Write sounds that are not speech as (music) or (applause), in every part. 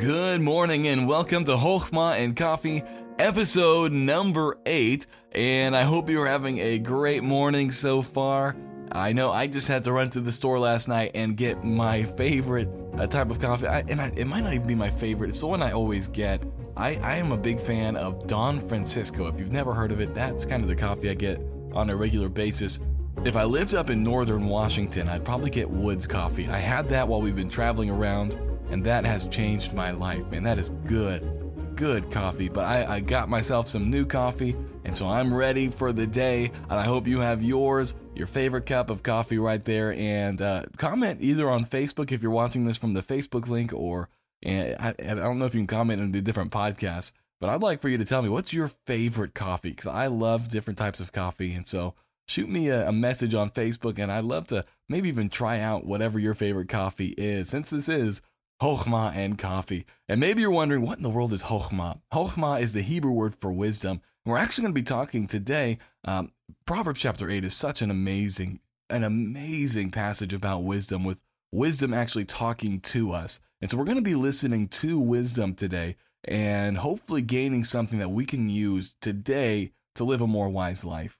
Good morning and welcome to Hochma and Coffee, episode number eight. And I hope you're having a great morning so far. I know I just had to run to the store last night and get my favorite uh, type of coffee. I, and I, it might not even be my favorite, it's the one I always get. I, I am a big fan of Don Francisco. If you've never heard of it, that's kind of the coffee I get on a regular basis. If I lived up in northern Washington, I'd probably get Woods coffee. I had that while we've been traveling around, and that has changed my life, man. That is good, good coffee. But I, I got myself some new coffee, and so I'm ready for the day. And I hope you have yours, your favorite cup of coffee right there. And uh, comment either on Facebook if you're watching this from the Facebook link, or I, I don't know if you can comment on the different podcasts. But I'd like for you to tell me what's your favorite coffee because I love different types of coffee, and so shoot me a, message on Facebook, and I'd love to maybe even try out whatever your favorite coffee is, since this is Hochma and coffee. And maybe you're wondering, what in the world is Hochma? Hochma is the Hebrew word for wisdom. We're actually going to be talking today. Um, Proverbs chapter 8 is such an amazing, an amazing passage about wisdom, with wisdom actually talking to us. And so we're going to be listening to wisdom today and hopefully gaining something that we can use today to live a more wise life.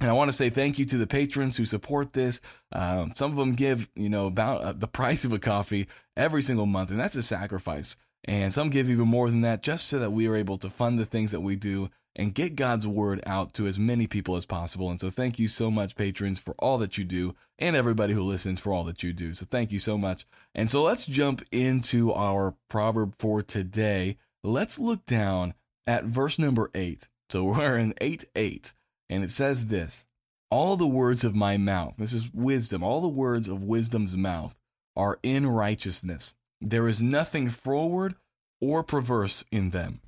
And I want to say thank you to the patrons who support this. Um, some of them give, you know, about uh, the (laughs) price of a coffee every single month, and that's a sacrifice. And some give even more than that just so that we are able to fund the things that we do and get God's word out to as many people as possible. And so thank you so much, patrons, for all that you do, and everybody who listens for all that you do. So thank you so much. And so let's jump into our proverb for today. Let's look down at verse number eight. So we're in 8 8. And it says this All the words of my mouth, this is wisdom, all the words of wisdom's mouth are in righteousness. There is nothing froward or perverse in them.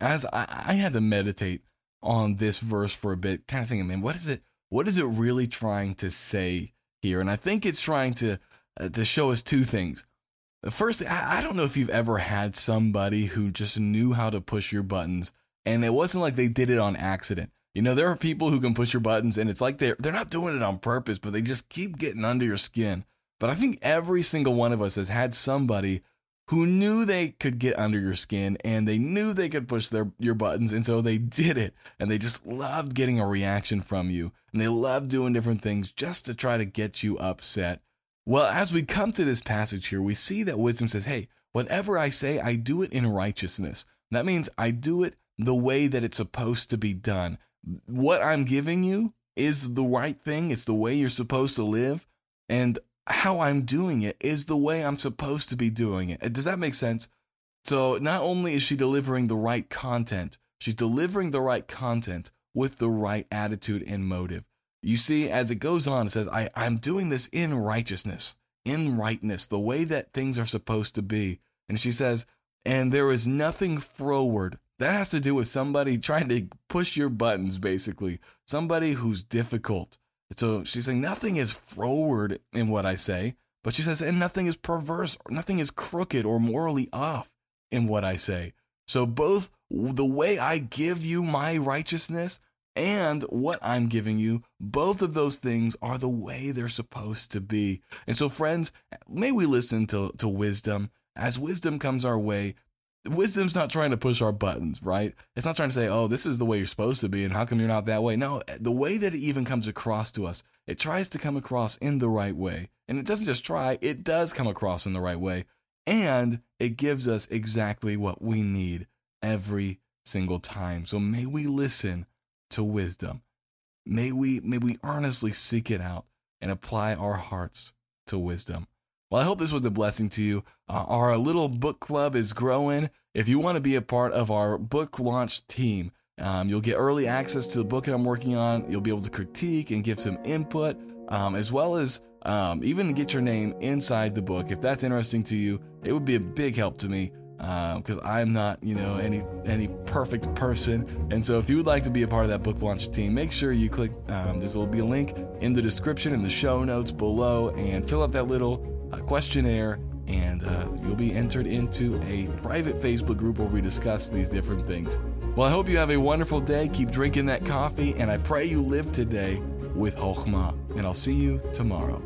As I, I had to meditate on this verse for a bit, kind of thinking, man, what is it? What is it really trying to say here? And I think it's trying to uh, to show us two things. First, I, I don't know if you've ever had somebody who just knew how to push your buttons, and it wasn't like they did it on accident. You know, there are people who can push your buttons and it's like they're they're not doing it on purpose, but they just keep getting under your skin. But I think every single one of us has had somebody who knew they could get under your skin and they knew they could push their your buttons and so they did it and they just loved getting a reaction from you and they loved doing different things just to try to get you upset. Well, as we come to this passage here, we see that wisdom says, "Hey, whatever I say, I do it in righteousness." That means I do it the way that it's supposed to be done what I'm giving you is the right thing. It's the way you're supposed to live. And how I'm doing it is the way I'm supposed to be doing it. Does that make sense? So not only is she delivering the right content, she's delivering the right content with the right attitude and motive. You see, as it goes on, it says, I, I'm doing this in righteousness, in rightness, the way that things are supposed to be. And she says, and there is nothing froward that has to do with somebody trying to push your buttons, basically. Somebody who's difficult. So she's saying nothing is froward in what I say, but she says, and nothing is perverse, nothing is crooked or morally off in what I say. So both the way I give you my righteousness and what I'm giving you, both of those things are the way they're supposed to be. And so, friends, may we listen to, to wisdom. As wisdom comes our way, wisdom's not trying to push our buttons, right? It's not trying to say, oh, this is the way you're supposed to be, and how come you're not that way? No, the way that it even comes across to us, it tries to come across in the right way. And it doesn't just try, it does come across in the right way. And it gives us exactly what we need every single time. So may we listen to wisdom. May we may we earnestly seek it out and apply our hearts to wisdom. Well, I hope this was a blessing to you. Uh, our little book club is growing. If you want to be a part of our book launch team, um, you'll get early access to the book that I'm working on. You'll be able to critique and give some input, um, as well as um, even get your name inside the book. If that's interesting to you, it would be a big help to me because um, I'm not, you know, any any perfect person. And so, if you would like to be a part of that book launch team, make sure you click. Um, there will be a link in the description in the show notes below, and fill out that little a questionnaire, and uh, you'll be entered into a private Facebook group where we discuss these different things. Well, I hope you have a wonderful day. Keep drinking that coffee, and I pray you live today with Hochma. And I'll see you tomorrow.